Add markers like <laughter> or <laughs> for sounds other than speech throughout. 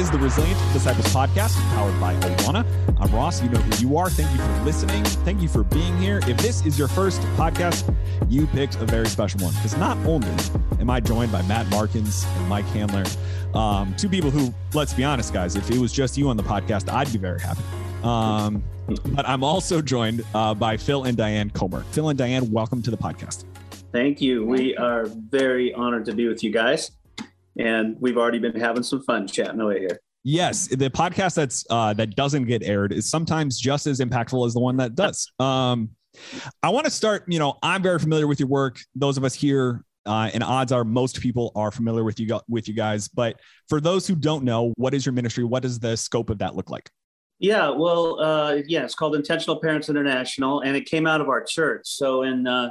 is the Resilient Disciples podcast powered by Awana. I'm Ross. You know who you are. Thank you for listening. Thank you for being here. If this is your first podcast, you picked a very special one because not only am I joined by Matt Markins and Mike Handler, um, two people who, let's be honest, guys, if it was just you on the podcast, I'd be very happy. Um, but I'm also joined uh, by Phil and Diane Comer. Phil and Diane, welcome to the podcast. Thank you. We are very honored to be with you guys and we've already been having some fun chatting away here. Yes, the podcast that's uh, that doesn't get aired is sometimes just as impactful as the one that does. <laughs> Um, I want to start. You know, I'm very familiar with your work. Those of us here, uh, and odds are most people are familiar with you with you guys. But for those who don't know, what is your ministry? What does the scope of that look like? Yeah, well, uh, yeah, it's called Intentional Parents International, and it came out of our church. So in uh,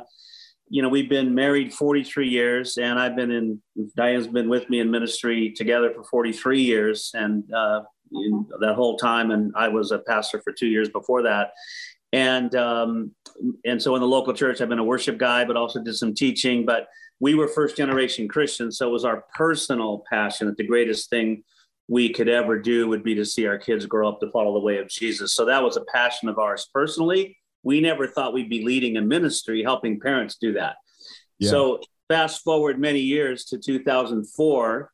you know, we've been married 43 years, and I've been in, Diane's been with me in ministry together for 43 years. And uh, that whole time, and I was a pastor for two years before that. And, um, and so in the local church, I've been a worship guy, but also did some teaching. But we were first generation Christians. So it was our personal passion that the greatest thing we could ever do would be to see our kids grow up to follow the way of Jesus. So that was a passion of ours personally we never thought we'd be leading a ministry helping parents do that. Yeah. So fast forward many years to 2004,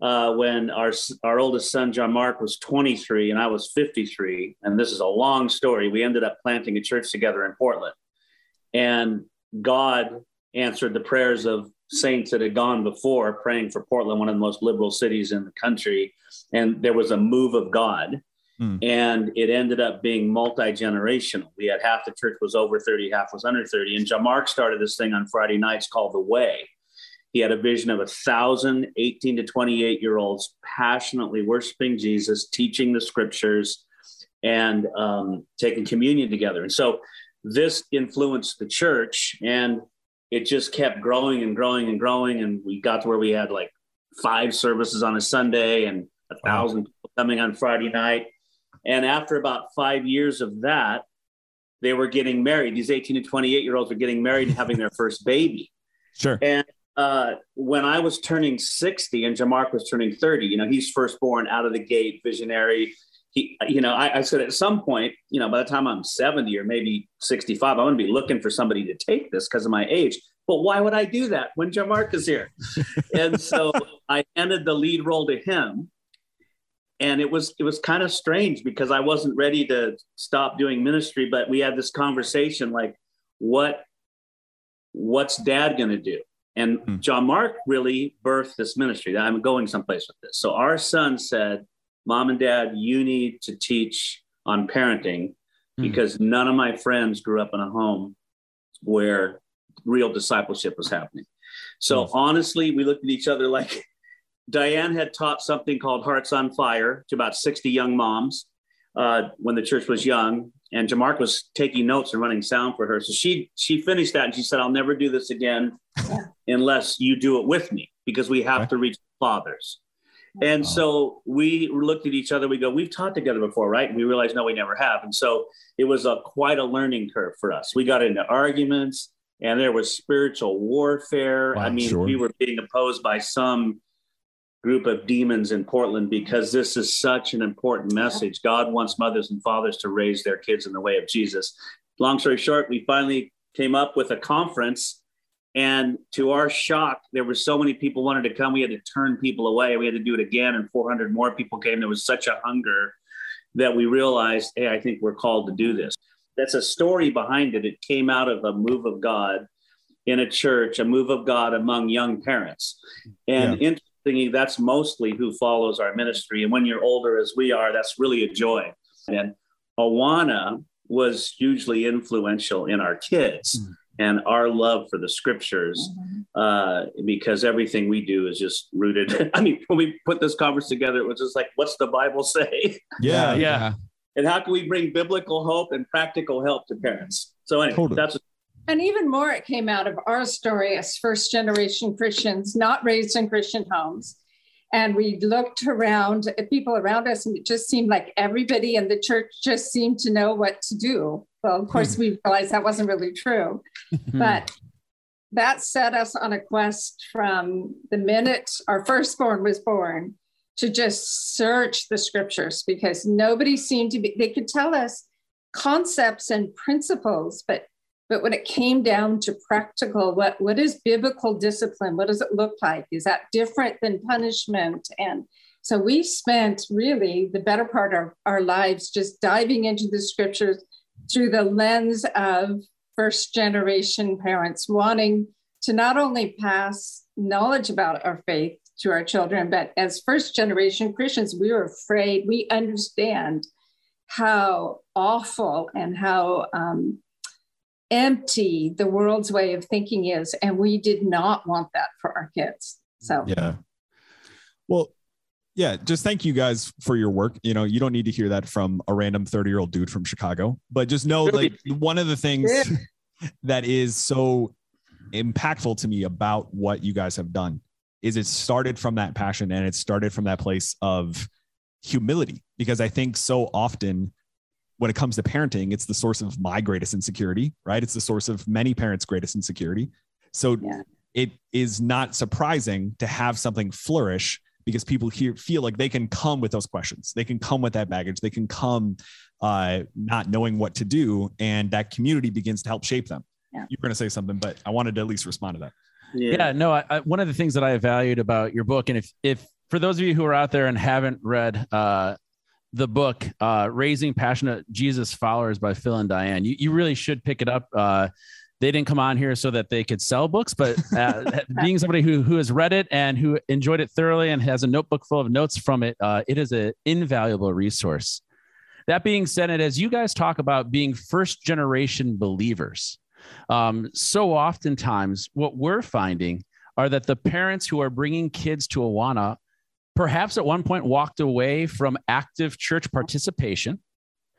uh, when our our oldest son John Mark was 23 and I was 53, and this is a long story. We ended up planting a church together in Portland, and God answered the prayers of saints that had gone before, praying for Portland, one of the most liberal cities in the country, and there was a move of God Mm. And it ended up being multi generational. We had half the church was over 30, half was under 30. And John Mark started this thing on Friday nights called The Way. He had a vision of a thousand 18 to 28 year olds passionately worshiping Jesus, teaching the scriptures, and um, taking communion together. And so this influenced the church, and it just kept growing and growing and growing. And we got to where we had like five services on a Sunday and a thousand wow. people coming on Friday night. And after about five years of that, they were getting married. These 18 to 28 year olds were getting married and having their <laughs> first baby. Sure. And uh, when I was turning 60 and Jamark was turning 30, you know, he's firstborn out of the gate, visionary. He, you know, I, I said at some point, you know, by the time I'm 70 or maybe 65, I'm going to be looking for somebody to take this because of my age. But why would I do that when Jamark is here? <laughs> and so I handed the lead role to him and it was it was kind of strange because I wasn't ready to stop doing ministry, but we had this conversation like, what what's dad going to do? And hmm. John Mark really birthed this ministry. I'm going someplace with this. So our son said, "Mom and Dad, you need to teach on parenting hmm. because none of my friends grew up in a home where real discipleship was happening." So hmm. honestly, we looked at each other like Diane had taught something called Hearts on Fire to about 60 young moms uh, when the church was young. And Jamark was taking notes and running sound for her. So she she finished that and she said, I'll never do this again <laughs> unless you do it with me because we have okay. to reach fathers. And so we looked at each other. We go, we've taught together before, right? And we realized, no, we never have. And so it was a quite a learning curve for us. We got into arguments, and there was spiritual warfare. Wow, I mean, sure. we were being opposed by some group of demons in Portland because this is such an important message. God wants mothers and fathers to raise their kids in the way of Jesus. Long story short, we finally came up with a conference. And to our shock, there were so many people wanted to come. We had to turn people away. We had to do it again, and 400 more people came. There was such a hunger that we realized, hey, I think we're called to do this. That's a story behind it. It came out of a move of God in a church, a move of God among young parents. And yeah thinking that's mostly who follows our ministry. And when you're older as we are, that's really a joy. And Awana was hugely influential in our kids mm-hmm. and our love for the scriptures mm-hmm. uh, because everything we do is just rooted. <laughs> I mean, when we put this conference together, it was just like, what's the Bible say? <laughs> Yeah, yeah. And how can we bring biblical hope and practical help to parents? So anyway, totally. that's and even more, it came out of our story as first generation Christians, not raised in Christian homes. And we looked around at people around us, and it just seemed like everybody in the church just seemed to know what to do. Well, of course, <laughs> we realized that wasn't really true. <laughs> but that set us on a quest from the minute our firstborn was born to just search the scriptures because nobody seemed to be, they could tell us concepts and principles, but but when it came down to practical, what, what is biblical discipline? What does it look like? Is that different than punishment? And so we spent really the better part of our lives just diving into the scriptures through the lens of first generation parents wanting to not only pass knowledge about our faith to our children, but as first generation Christians, we were afraid, we understand how awful and how um, empty the world's way of thinking is. And we did not want that for our kids. So, yeah. Well, yeah, just thank you guys for your work. You know, you don't need to hear that from a random 30 year old dude from Chicago, but just know like one of the things <laughs> that is so impactful to me about what you guys have done is it started from that passion and it started from that place of humility because I think so often when it comes to parenting, it's the source of my greatest insecurity, right? It's the source of many parents' greatest insecurity. So yeah. it is not surprising to have something flourish because people here feel like they can come with those questions. They can come with that baggage. They can come uh, not knowing what to do, and that community begins to help shape them. Yeah. You were going to say something, but I wanted to at least respond to that. Yeah, yeah no. I, I, one of the things that I valued about your book, and if if for those of you who are out there and haven't read uh, the book uh, "Raising Passionate Jesus Followers" by Phil and Diane. You, you really should pick it up. Uh, they didn't come on here so that they could sell books, but uh, <laughs> being somebody who who has read it and who enjoyed it thoroughly and has a notebook full of notes from it, uh, it is an invaluable resource. That being said, and as you guys talk about being first generation believers, um, so oftentimes what we're finding are that the parents who are bringing kids to Awana perhaps at one point walked away from active church participation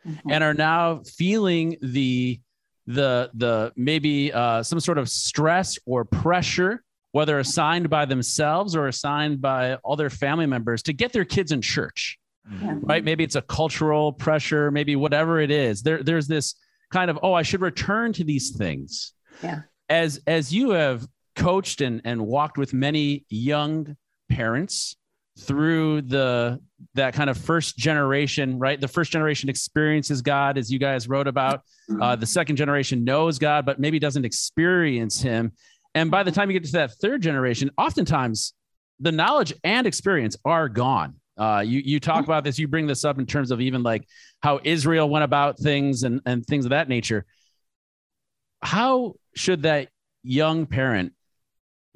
mm-hmm. and are now feeling the the the maybe uh, some sort of stress or pressure whether assigned by themselves or assigned by all their family members to get their kids in church mm-hmm. right? Maybe it's a cultural pressure maybe whatever it is. There there's this kind of oh i should return to these things. Yeah. As as you have coached and and walked with many young parents through the that kind of first generation right? The first generation experiences god as you guys wrote about. Uh, the second generation knows god but maybe doesn't experience him. And by the time you get to that third generation oftentimes the knowledge and experience are gone. Uh, you you talk about this you bring this up in terms of even like how israel went about things and and things of that nature. How should that young parent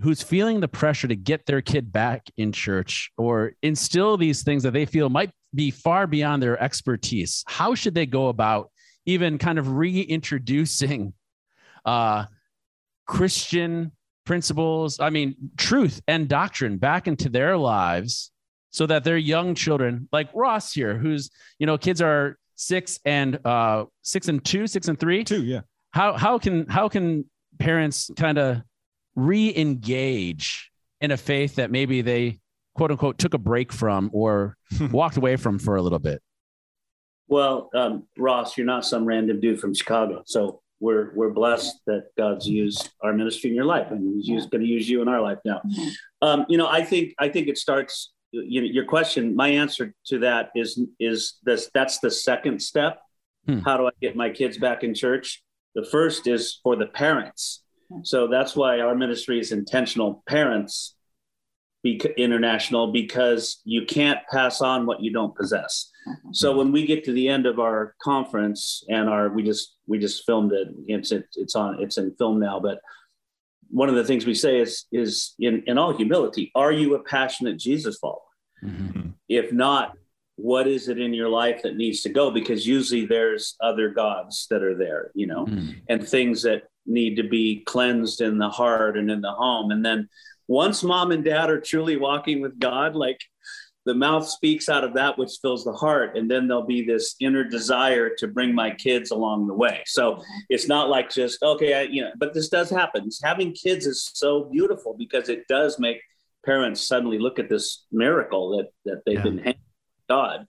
who's feeling the pressure to get their kid back in church or instill these things that they feel might be far beyond their expertise how should they go about even kind of reintroducing uh, christian principles i mean truth and doctrine back into their lives so that their young children like ross here who's you know kids are six and uh six and two six and three? Two yeah. How how can how can parents kind of re-engage in a faith that maybe they quote unquote took a break from or <laughs> walked away from for a little bit? Well, um, Ross, you're not some random dude from Chicago, so we're we're blessed that God's used our ministry in your life, and He's yeah. going to use you in our life now. Um, you know, I think I think it starts. You know, your question. My answer to that is is this. That's the second step. Hmm. How do I get my kids back in church? The first is for the parents so that's why our ministry is intentional parents be international because you can't pass on what you don't possess. So when we get to the end of our conference and our we just we just filmed it it's it, it's on it's in film now but one of the things we say is is in in all humility are you a passionate Jesus follower? Mm-hmm. If not what is it in your life that needs to go because usually there's other gods that are there you know mm. and things that need to be cleansed in the heart and in the home. And then once mom and dad are truly walking with God, like the mouth speaks out of that which fills the heart. And then there'll be this inner desire to bring my kids along the way. So it's not like just, okay, I, you know, but this does happen. Having kids is so beautiful because it does make parents suddenly look at this miracle that, that they've yeah. been God.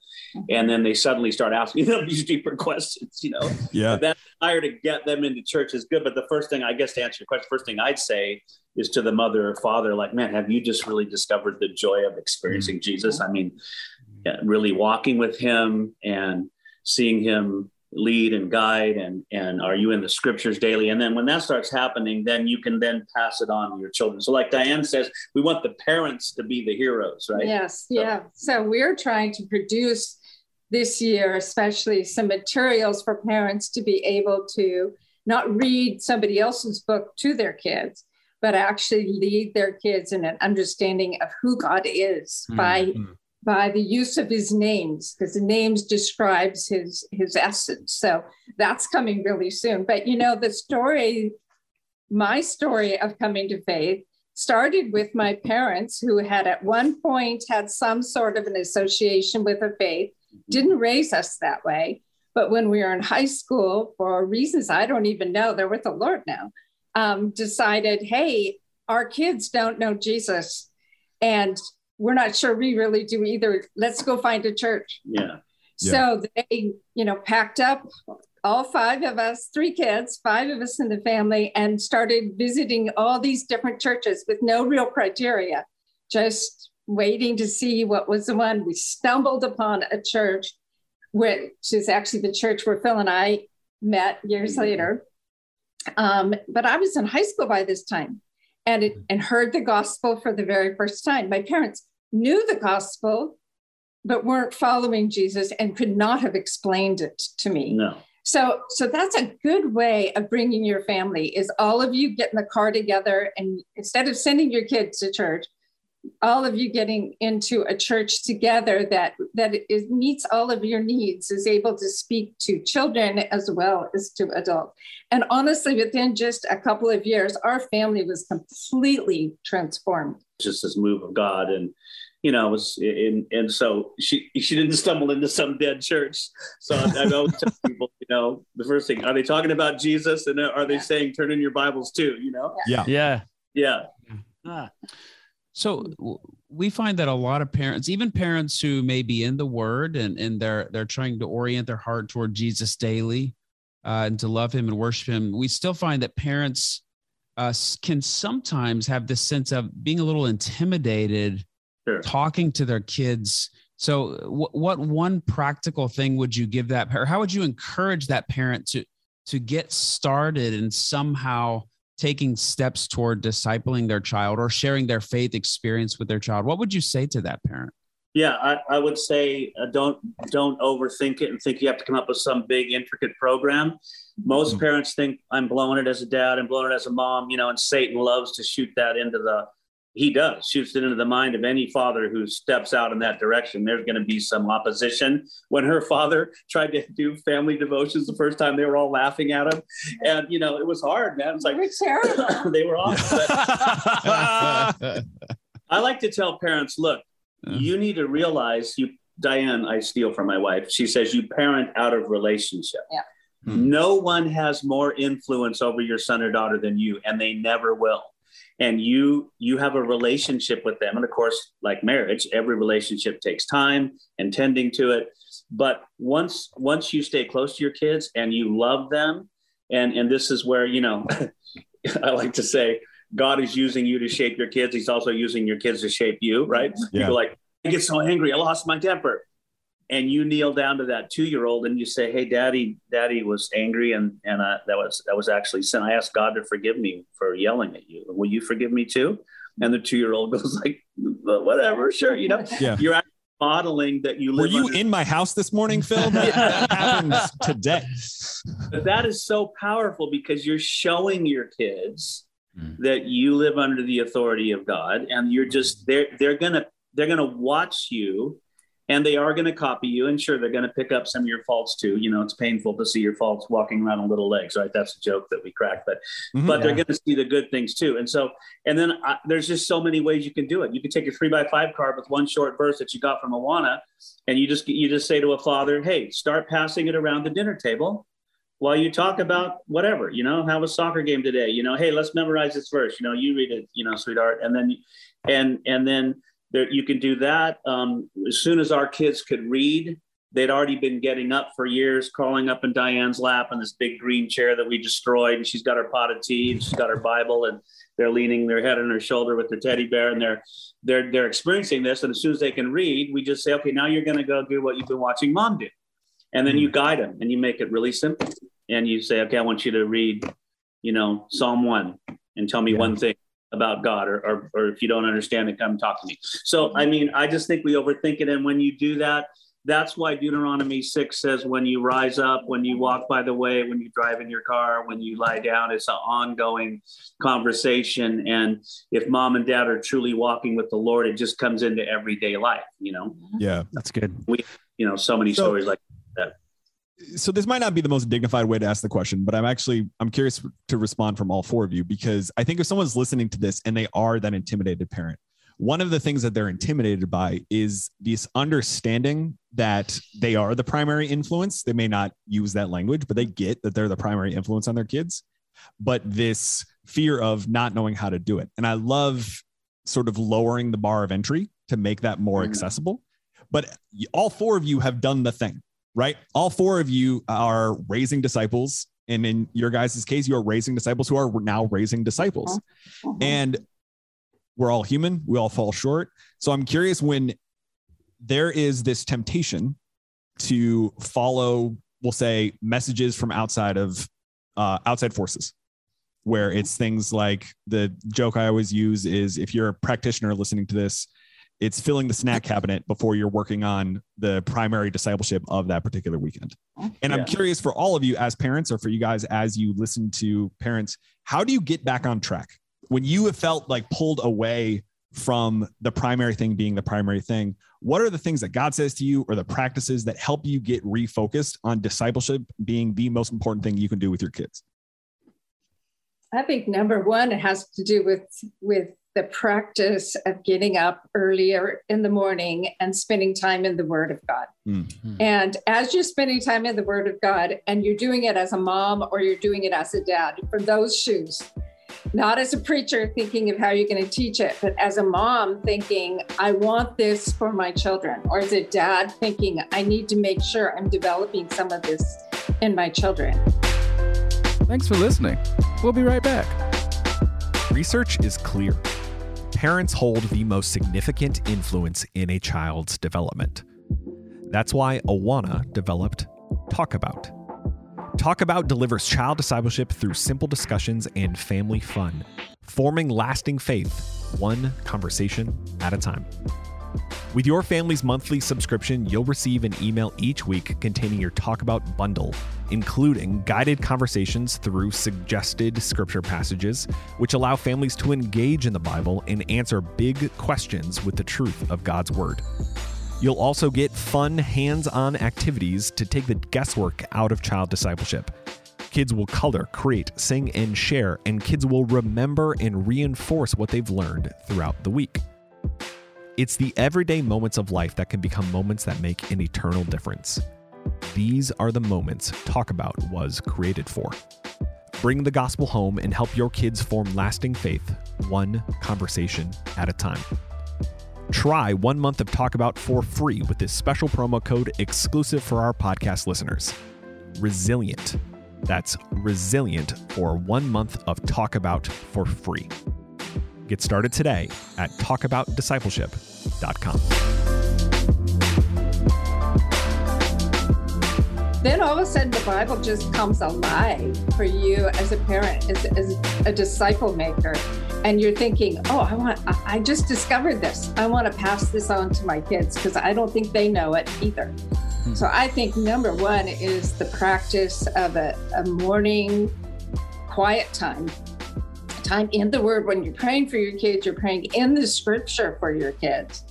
And then they suddenly start asking <laughs> them these deeper questions, you know. Yeah. That desire to get them into church is good. But the first thing, I guess, to answer your question, first thing I'd say is to the mother or father, like, man, have you just really discovered the joy of experiencing mm-hmm. Jesus? I mean, really walking with him and seeing him lead and guide and and are you in the scriptures daily and then when that starts happening then you can then pass it on to your children so like diane says we want the parents to be the heroes right yes so. yeah so we're trying to produce this year especially some materials for parents to be able to not read somebody else's book to their kids but actually lead their kids in an understanding of who god is mm-hmm. by by the use of his names because the names describes his his essence. So that's coming really soon. But you know the story my story of coming to faith started with my parents who had at one point had some sort of an association with a faith didn't raise us that way. But when we were in high school for reasons i don't even know they're with the lord now um, decided hey our kids don't know jesus. And we're not sure we really do either. Let's go find a church. Yeah. So yeah. they, you know, packed up all five of us, three kids, five of us in the family, and started visiting all these different churches with no real criteria, just waiting to see what was the one. We stumbled upon a church, which is actually the church where Phil and I met years mm-hmm. later. Um, but I was in high school by this time and, it, and heard the gospel for the very first time. My parents knew the gospel, but weren't following Jesus and could not have explained it to me. No. So, so that's a good way of bringing your family is all of you get in the car together and instead of sending your kids to church, all of you getting into a church together that that is meets all of your needs is able to speak to children as well as to adults. And honestly within just a couple of years our family was completely transformed. Just this move of god. And you know was in and so she she didn't stumble into some dead church. So i, I always tell <laughs> people you know the first thing are they talking about jesus? And are they yeah. saying turn in your bibles too you know? Yeah. Yeah. Yeah, yeah. Ah. So we find that a lot of parents, even parents who may be in the Word and and they're they're trying to orient their heart toward Jesus daily uh, and to love Him and worship Him, we still find that parents uh, can sometimes have this sense of being a little intimidated sure. talking to their kids. So, w- what one practical thing would you give that parent? How would you encourage that parent to to get started and somehow taking steps toward discipling their child or sharing their faith experience with their child? What would you say to that parent? Yeah i, I would say uh, don't don't overthink it and think you have to come up with some big intricate program. Most mm-hmm. parents think i'm blowing it as a dad and blowing it as a mom you know and satan loves to shoot that into the he does shoots it into the mind of any father who steps out in that direction. There's going to be some opposition. When her father tried to do family devotions the first time they were all laughing at him. And you know it was hard man. It's like they were <laughs> awesome <laughs> i like to tell parents look you need to realize you diane i steal from my wife. She says you parent out of relationship. Yeah. Hmm. No one has more influence over your son or daughter than you, and they never will and you you have a relationship with them. And of course like marriage every relationship takes time and tending to it. But once once you stay close to your kids and you love them and and this is where you know <laughs> i like to say god is using you to shape your kids. He's also using your kids to shape you right? Yeah. people like i get so angry. I lost my temper and you kneel down to that two year old and you say, "Hey, Daddy, Daddy was angry, and and uh, that was that was actually sin. I asked God to forgive me for yelling at you. Will you forgive me too?" And the two year old <laughs> goes like, "Whatever, sure." You know, yeah. you're modeling that you live. Were you under- in my house this morning, Phil? <laughs> that happens today. But that is so powerful because you're showing your kids mm. that you live under the authority of God, and you're just they're they're gonna they're gonna watch you and they are going to copy you and sure they're going to pick up some of your faults too. You know it's painful to see your faults walking around on little legs right? That's a joke that we crack but mm-hmm, but yeah. they're going to see the good things too. And so and then I, there's just so many ways you can do it. You can take a three by five card with one short verse that you got from awana and you just you just say to a father hey start passing it around the dinner table while you talk about whatever you know have a soccer game today you know hey let's memorize this verse you know you read it you know sweetheart and then and and then there you can do that. Um, as soon as our kids could read, they'd already been getting up for years, crawling up in Diane's lap in this big green chair that we destroyed. And she's got her pot of tea and she's got her Bible and they're leaning their head on her shoulder with their teddy bear and they're they're they're experiencing this. And as soon as they can read, we just say, okay, now you're gonna go do what you've been watching mom do. And then you mm-hmm. guide them and you make it really simple. And you say, okay, I want you to read, you know, Psalm one and tell me yeah. one thing about God, or, or, or if you don't understand it, come talk to me. So, I mean, I just think we overthink it. And when you do that, that's why Deuteronomy 6 says, when you rise up, when you walk by the way, when you drive in your car, when you lie down, it's an ongoing conversation. And if mom and dad are truly walking with the Lord, it just comes into everyday life, you know? Yeah, that's good. We, you know, so many so, stories like that so this might not be the most dignified way to ask the question but i'm actually i'm curious to respond from all four of you because i think if someone's listening to this and they are that intimidated parent one of the things that they're intimidated by is this understanding that they are the primary influence. They may not use that language but they get that they're the primary influence on their kids. But this fear of not knowing how to do it. And i love sort of lowering the bar of entry to make that more mm-hmm. accessible. But all four of you have done the thing right? All four of you are raising disciples. And in your guys' case, you are raising disciples who are now raising disciples. Uh-huh. uh-huh. And we're all human, we all fall short. So I'm curious when there is this temptation to follow, we'll say, messages from outside of uh, outside forces, where it's things like the joke I always use is if you're a practitioner listening to this, it's filling the snack cabinet before you're working on the primary discipleship of that particular weekend. And yeah. I'm curious for all of you as parents or for you guys as you listen to parents, how do you get back on track when you have felt like pulled away from the primary thing being the primary thing? What are the things that God says to you or the practices that help you get refocused on discipleship being the most important thing you can do with your kids? I think number one, it has to do with with the practice of getting up earlier in the morning and spending time in the Word of God. Mm-hmm. And as you're spending time in the Word of God, and you're doing it as a mom or you're doing it as a dad, for those shoes, not as a preacher thinking of how you're going to teach it, but as a mom thinking, I want this for my children, or as a dad thinking, I need to make sure I'm developing some of this in my children. Thanks for listening. We'll be right back. Research is clear parents hold the most significant influence in a child's development. That's why Awana developed Talk About. Talk About delivers child discipleship through simple discussions and family fun, forming lasting faith, one conversation at a time. With your family's monthly subscription, you'll receive an email each week containing your Talk About bundle, including guided conversations through suggested scripture passages, which allow families to engage in the Bible and answer big questions with the truth of God's Word. You'll also get fun, hands on activities to take the guesswork out of child discipleship. Kids will color, create, sing, and share, and kids will remember and reinforce what they've learned throughout the week. It's the everyday moments of life that can become moments that make an eternal difference. These are the moments Talk About was created for. Bring the gospel home and help your kids form lasting faith, one conversation at a time. Try one month of Talk About for free with this special promo code exclusive for our podcast listeners. Resilient. That's resilient for one month of Talk About for free. Get started today at talkaboutdiscipleship.com. Then all of a sudden, the Bible just comes alive for you as a parent, as, as a disciple maker. And you're thinking, oh, I want, I just discovered this. I want to pass this on to my kids because I don't think they know it either. Hmm. So I think number one is the practice of a, a morning quiet time time in the word when you're praying for your kids you're praying in the scripture for your kids.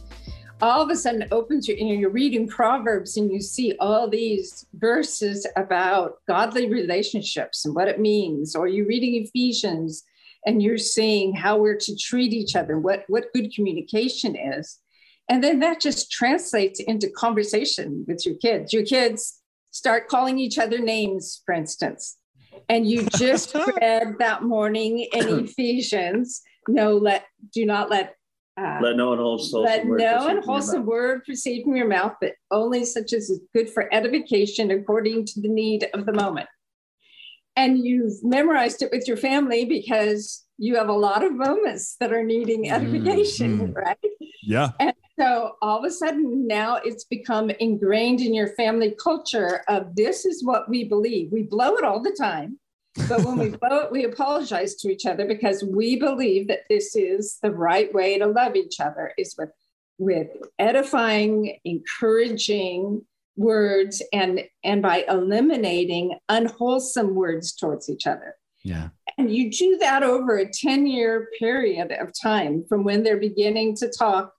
All of a sudden it opens your you know you're reading proverbs and you see all these verses about godly relationships and what it means or you're reading ephesians and you're seeing how we're to treat each other what what good communication is. And then that just translates into conversation with your kids. Your kids start calling each other names for instance and you <laughs> just read that morning in <clears throat> Ephesians, no, let do not let Uh, let no unwholesome let word no unwholesome word proceed from your mouth, but only such as is good for edification according to the need of the moment. And you've memorized it with your family because you have a lot of moments that are needing mm-hmm. edification, mm-hmm. <laughs> right? Yeah. And so all of a sudden now it's become ingrained in your family culture of this is what we believe. We blow it all the time. But when we <laughs> blow it, we apologize to each other because we believe that this is the right way to love each other is with with edifying, encouraging words and and by eliminating unwholesome words towards each other. Yeah. And you do that over a 10 year period of time from when they're beginning to talk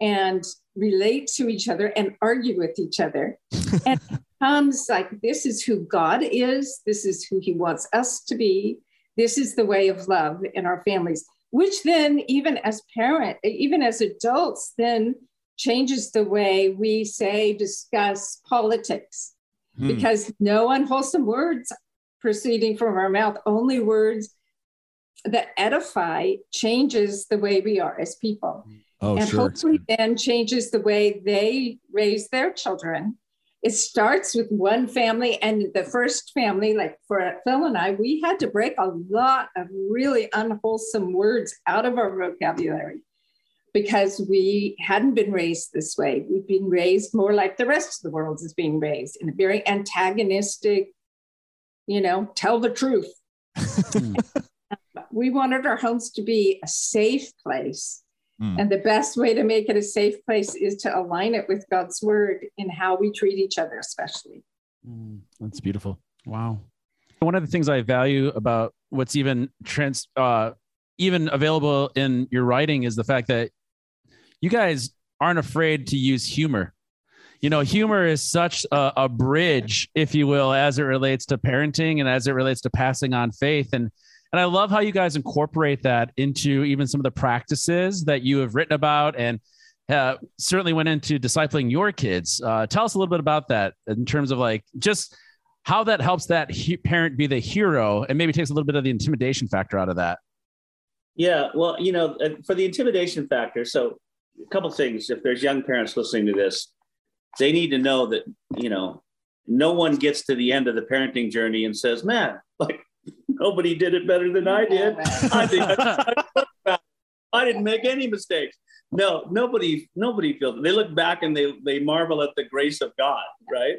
and relate to each other and argue with each other. <laughs> and comes like this is who God is, this is who He wants us to be, this is the way of love in our families, which then, even as parent, even as adults, then changes the way we say, discuss politics. Hmm. Because no unwholesome words proceeding from our mouth, only words that edify changes the way we are as people. Oh, and sure. hopefully then changes the way they raise their children. It starts with one family, and the first family, like for Phil and I, we had to break a lot of really unwholesome words out of our vocabulary because we hadn't been raised this way. We've been raised more like the rest of the world is being raised in a very antagonistic, you know, tell the truth. <laughs> Hmm. we wanted our homes to be a safe place. Mm. And the best way to make it a safe place is to align it with God's word in how we treat each other, especially. Mm, that's beautiful. Wow. One of the things I value about what's even trans, uh, even available in your writing is the fact that you guys aren't afraid to use humor you know, humor is such a, a, bridge, if you will, as it relates to parenting and as it relates to passing on faith. And and I love how you guys incorporate that into even some of the practices that you have written about and uh, certainly went into discipling your kids. Uh, tell us a little bit about that in terms of like just how that helps that he- parent be the hero and maybe takes a little bit of the intimidation factor out of that. Yeah, well, you know, uh, for the intimidation factor, so a couple things. If there's young parents listening to this, they need to know that you know no one gets to the end of the parenting journey and says man <laughs> like nobody did it better than i did. <laughs> I think i didn't make any mistakes. No nobody nobody feels it. they look back and they they marvel at the grace of god right?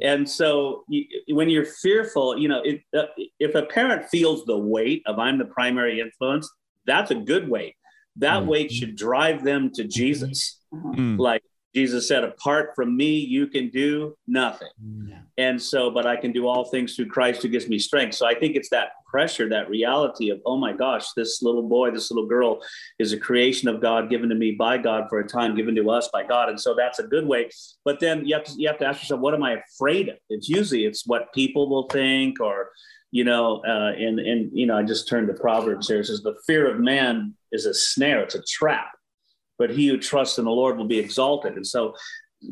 And so you, when you're fearful you know it, uh, if a parent feels the weight of i'm the primary influence that's a good weight. That mm-hmm. weight should drive them to jesus. Mm-hmm. like Jesus said, apart from me, you can do nothing. Yeah. And so, but I can do all things through Christ who gives me strength. So I think it's that pressure, that reality of, oh my gosh, this little boy, this little girl is a creation of God given to me by God for a time given to us by God. And so that's a good way. But then you have to, you have to ask yourself, what am I afraid of? It's usually it's what people will think or, you know, uh, and, and, you know, I just turned to Proverbs here. It says the fear of man is a snare. It's a trap but he who trusts in the Lord will be exalted. And so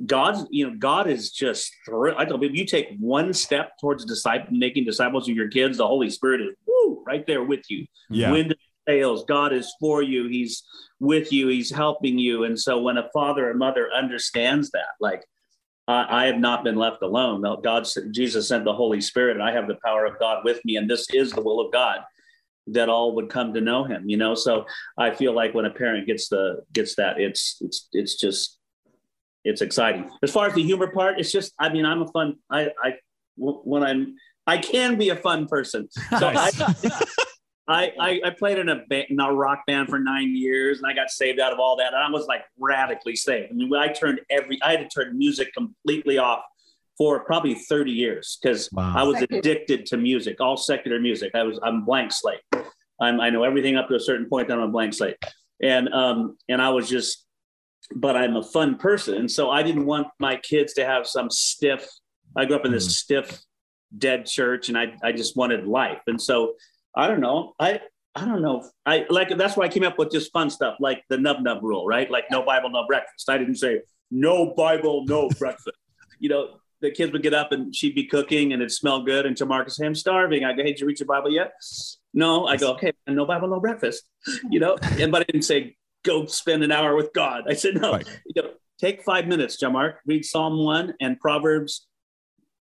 God's, you know, God is just I tell people, you take one step towards disciple making disciples of your kids, the Holy Spirit is woo, right there with you. Yeah. Wind fails, God is for you. He's with you. He's helping you. And so when a father or mother understands that, like I, I have not been left alone. God, Jesus sent the Holy Spirit, and I have the power of God with me, and this is the will of God that all would come to know him you know so i feel like when a parent gets the gets that it's it's it's just it's exciting as far as the humor part it's just i mean i'm a fun i i when i'm i can be a fun person so I, <laughs> I, I played in a, band, in a rock band for nine years and I got saved out of all that. And I was like radically saved. I mean, I turned every, I had to turn music completely off for probably 30 years because wow. I was addicted to music, all secular music. I was I'm blank slate. I'm, I know everything up to a certain point. Then I'm a blank slate, and um and I was just, but I'm a fun person, and so I didn't want my kids to have some stiff. I grew up in this mm. stiff, dead church, and I I just wanted life, and so I don't know. I I don't know. I like that's why I came up with just fun stuff like the nub nub rule, right? Like no Bible, no breakfast. I didn't say no Bible, no breakfast. You know, the kids would get up and she'd be cooking and it'd smell good. And Marcus say, I'm starving. I go, hey, did you read your Bible yet? No. I go, okay, no Bible, no breakfast. You know, and but I didn't say go spend an hour with God. I said, no, Right. you know, take five minutes, John Mark, read Psalm one and Proverbs,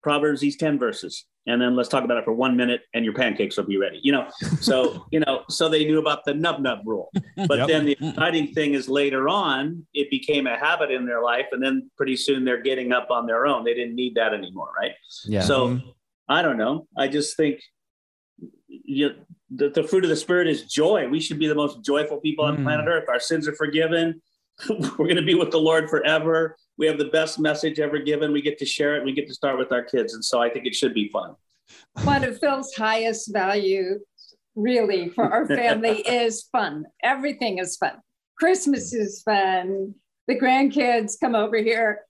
Proverbs, these 10 verses. And then let's talk about it for one minute and your pancakes will be ready. You know, so, <laughs> you know, so they knew about the nub nub rule. But Yep. then the exciting thing is later on, it became a habit in their life. And then pretty soon they're getting up on their own. They didn't need that anymore. Right. Yeah. So I don't know. I just think you, the, the fruit of the spirit is joy. We should be the most joyful people on Mm. planet Earth. Our sins are forgiven. <laughs> We're going to be with the Lord forever. We have the best message ever given. We get to share it. We get to start with our kids. And so I think it should be fun. One of Phil's highest value, really, for our family <laughs> is fun. Everything is fun. Christmas is fun. The grandkids come over here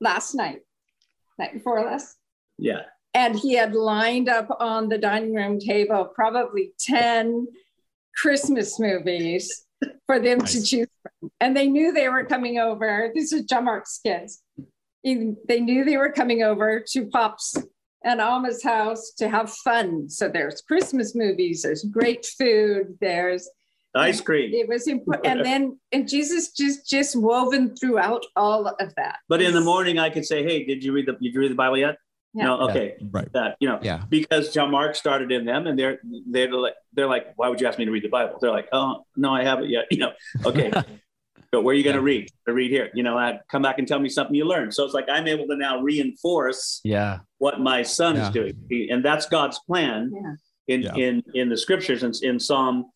last night, night before last, Yeah. and he had lined up on the dining room table probably 10 Christmas movies for them to choose from. And they knew they were coming over. These are John Mark's kids. They knew they were coming over to Pop's and Alma's house to have fun. So there's Christmas movies, there's great food, there's Ice cream. it was important. And then and Jesus just just woven throughout all of that. But in the morning, I could say, Hey, did you read the, did you read the Bible yet? Yeah. No. Okay. Right. That, you know, Yeah. because John Mark started in them and they're, they're like, they're like, why would you ask me to read the Bible? They're like, oh, no, I haven't yet. <laughs> You know, okay. <laughs> but where are you going to read? I read here. You know, I come back and tell me something you learned. So it's like I'm able to now reinforce yeah. what my son Yeah. is doing, and that's God's plan Yeah. in Yeah. in in the scriptures. And in Psalm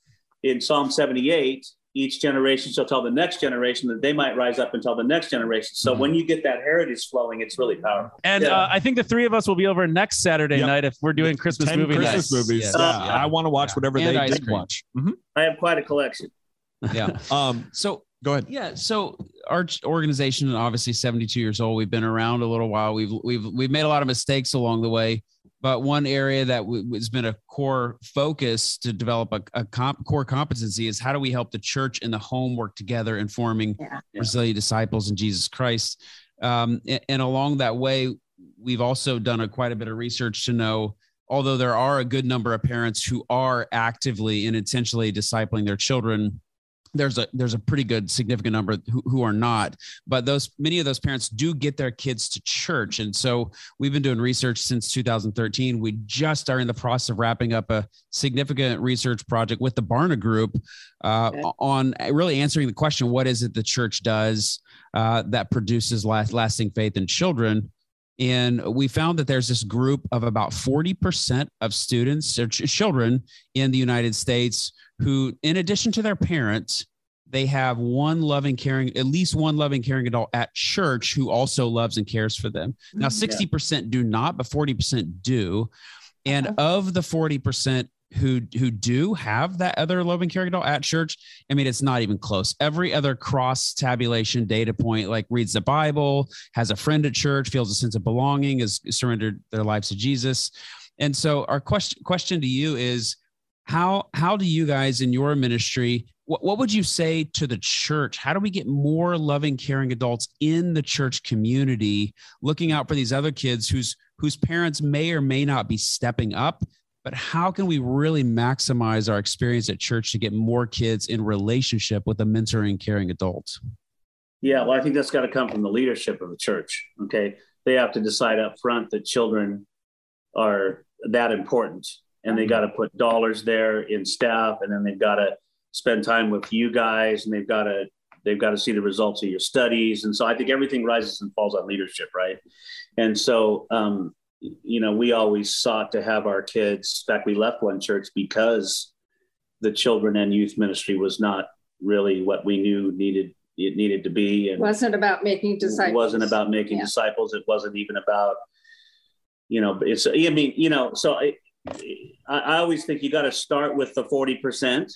in Psalm 78, each generation shall tell the next generation that they might rise up and tell the next generation. So Mhm. when you get that heritage flowing, it's really powerful. And Yeah. uh, I think the three of us will be over next Saturday Yep. night if we're doing Christmas 10 movie Christmas night. movies. Yes. Yeah. Yeah. I want to watch Yeah. whatever And they did cream. watch. Mhm. I have quite a collection. <laughs> Yeah. <laughs> Um, So go ahead. Yeah. So our organization, obviously 72 years old. We've been around a little while. We've we've we've made a lot of mistakes along the way. But one area that w- has been a core focus to develop a, a comp- core competency is how do we help the church and the home work together in forming Yeah. Yeah. resilient disciples in Jesus Christ. Um, and, and along that way, we've also done a, quite a bit of research to know, although there are a good number of parents who are actively and intentionally discipling their children, there's a there's a pretty good significant number who, who are not but those many of those parents do get their kids to church. And so we've been doing research since 2013 we just are in the process of wrapping up a significant research project with the barna group uh, Okay. on really answering the question what is it the church does uh, that produces last, lasting faith in children and we found that there's this group of about 40% of students or ch- children in the united states who, in addition to their parents, they have one loving, caring, at least one loving, caring adult at church who also loves and cares for them. Now, Mhm. 60% do not, but 40% do. And of the 40% who who do have that other loving caring adult at church, I mean, it's not even close. Every other cross tabulation data point, like reads the Bible, has a friend at church, feels a sense of belonging, has surrendered their lives to Jesus. And so our question question to you is how how do you guys in your ministry what, what would you say to the church how do we get more loving caring adults in the church community looking out for these other kids whose whose parents may or may not be stepping up but how can we really maximize our experience at church to get more kids in relationship with a mentoring caring adult Yeah, well, I think that's got to come from the leadership of the church. Okay. They have to decide up front that children are that important and they got to put dollars there in staff and then they've got to spend time with you guys and they've got to they've got to see the results of your studies and so i think everything rises and falls on leadership right and so um, you know we always sought to have our kids in fact we left one church because the children and youth ministry was not really what we knew needed it needed to be It and wasn't about making disciples. it wasn't about making Yeah. disciples it wasn't even about you know it's i mean you know so i i, I always think you got to start with the 40%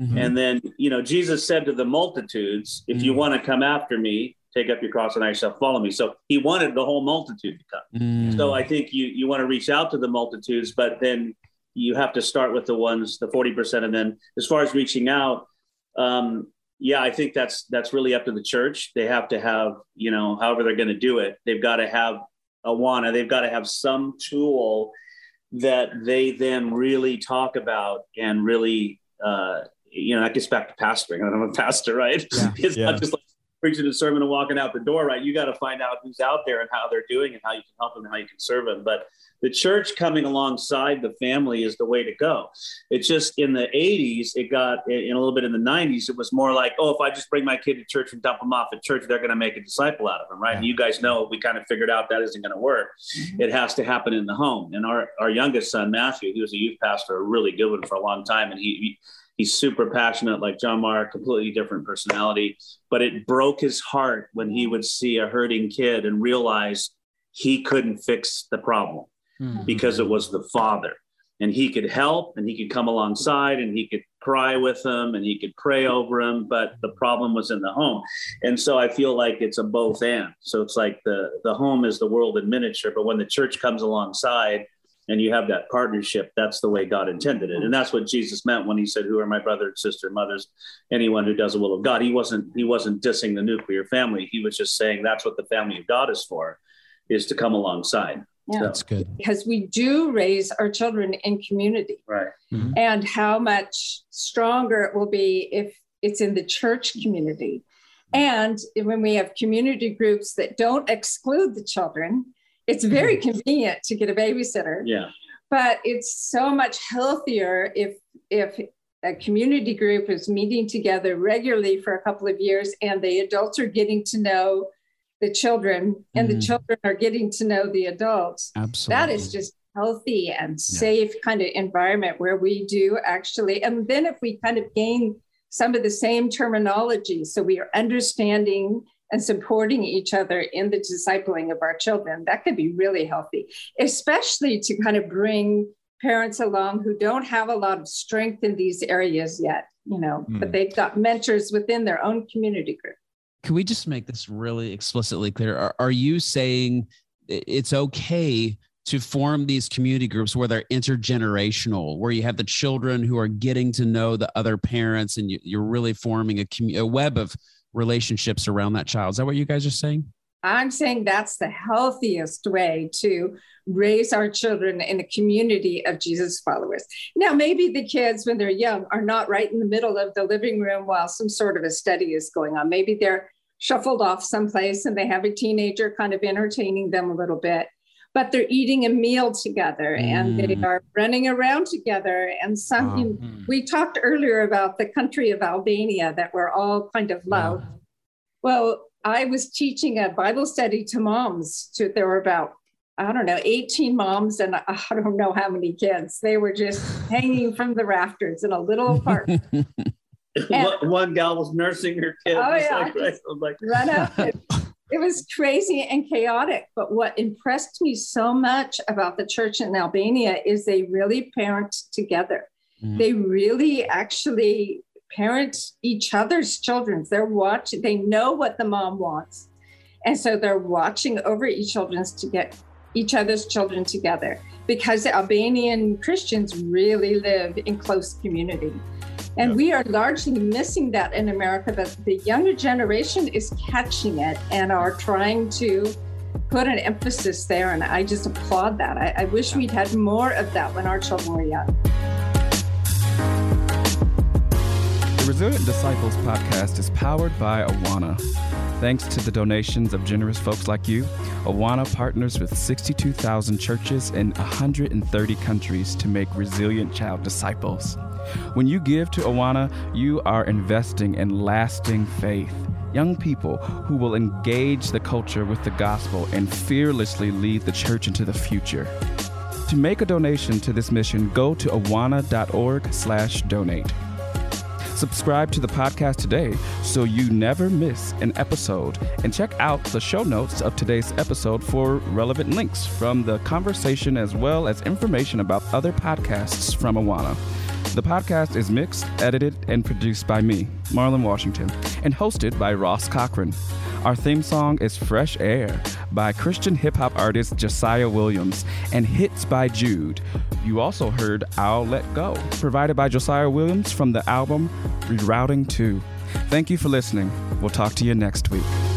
Mm-hmm. and then you know jesus said to the multitudes if you Mhm. want to come after me take up your cross and i shall follow me so he wanted the whole multitude to come Mm. so I think you you want to reach out to the multitudes, but then you have to start with the ones, the forty percent, and then as far as reaching out, um, yeah, I think that's that's really up to the church. They have to have you know however they're going to do it. They've got to have Awana, They've got to have some tool that they then really talk about and really uh, you know, that gets back to pastoring. I'm a pastor, right? Yeah. <laughs> it's Yeah. not just like preaching a sermon and walking out the door, right? You got to find out who's out there and how they're doing and how you can help them and how you can serve them. But the church coming alongside the family is the way to go. It's just in the 80s, it got in a little bit in the 90s, it was more like, oh, if I just bring my kid to church and dump them off at church, they're going to make a disciple out of them, right? And you guys know we kind of figured out that isn't going to work. Mm-hmm. It has to happen in the home. And our, our youngest son, Matthew, he was a youth pastor, a really good one for a long time. And he, he he's super passionate like john mark completely different personality. But it broke his heart when he would see a hurting kid and realize he couldn't fix the problem Mm-hmm. because it was the father. And he could help and he could come alongside and he could cry with them and he could pray over him but the problem was in the home. And so i feel like it's a both and. So it's like the the home is the world in miniature but when the church comes alongside and you have that partnership that's the way god intended it. And that's what jesus meant when he said who are my brother and sister and mothers? Anyone who does the will of god. He wasn't he wasn't dissing the nuclear family. He was just saying that's what the family of god is for is to come alongside. Yeah. That's good. because we do raise our children in community. Right. Mm-hmm. And how much stronger it will be if it's in the church community. And when we have community groups that don't exclude the children, it's very convenient to get a babysitter, yeah but it's so much healthier if if a community group is meeting together regularly for a couple of years and the adults are getting to know the children and the Mhm. children are getting to know the adults Absolutely. that is just healthy and safe kind of environment where we do actually and then if we kind of gain some of the same terminology so we are understanding and supporting each other in the discipling of our children that could be really healthy especially to kind of bring parents along who don't have a lot of strength in these areas yet you know but Mm. they've got mentors within their own community group Can we just make this really explicitly clear? Are, are you saying it's okay to form these community groups where they're intergenerational, where you have the children who are getting to know the other parents and you, you're really forming a, commu- a web of relationships around that child? Is that what you guys are saying? I'm saying that's the healthiest way to raise our children in a community of Jesus followers. Now, maybe the kids, when they're young, are not right in the middle of the living room while some sort of a study is going on. Maybe they're shuffled off someplace and they have a teenager kind of entertaining them a little bit. But they're eating a meal together and they Mm. are running around together. And some, Wow. Mm. we talked earlier about the country of Albania that we're all kind of love. Well, I was teaching a Bible study to moms. To there were about I don't know 18 moms and I I <laughs> don't know how many kids. They were just hanging from the rafters in a little apartment. <laughs> <laughs> one, one gal was nursing her kid Oh, yeah. like, right? I'm like Run up. and- It was crazy and chaotic. But what impressed me so much about the church in Albania is they really parent together. Mhm. They really actually parent each other's children. They're watching, they know what the mom wants. And so they're watching over each children's to get each other's children together because Albanian Christians really live in close community. And Yeah. we are largely missing that in America, but the younger generation is catching it and are trying to put an emphasis there. And I just applaud that. I, I wish we'd had more of that when our children were young. The Resilient Disciples podcast is powered by Awana. Thanks to the donations of generous folks like you, Awana partners with 62,000 churches in 130 countries to make resilient child disciples. When you give to Awana, you are investing in lasting faith. Young people who will engage the culture with the gospel and fearlessly lead the church into the future. To make a donation to this mission, go to awana.org/donate. Subscribe to the podcast today so you never miss an episode. And check out the show notes of today's episode for relevant links from the conversation as well as information about other podcasts from Awana. The podcast is mixed, edited, and produced by me, Marlon Washington, and hosted by Ross Cochran. Our theme song is Fresh Air by Christian hip hop artist Josiah Williams and Hits by Jude. You also heard I'll Let Go, provided by Josiah Williams from the album Rerouting 2. Thank you for listening. We'll talk to you next week.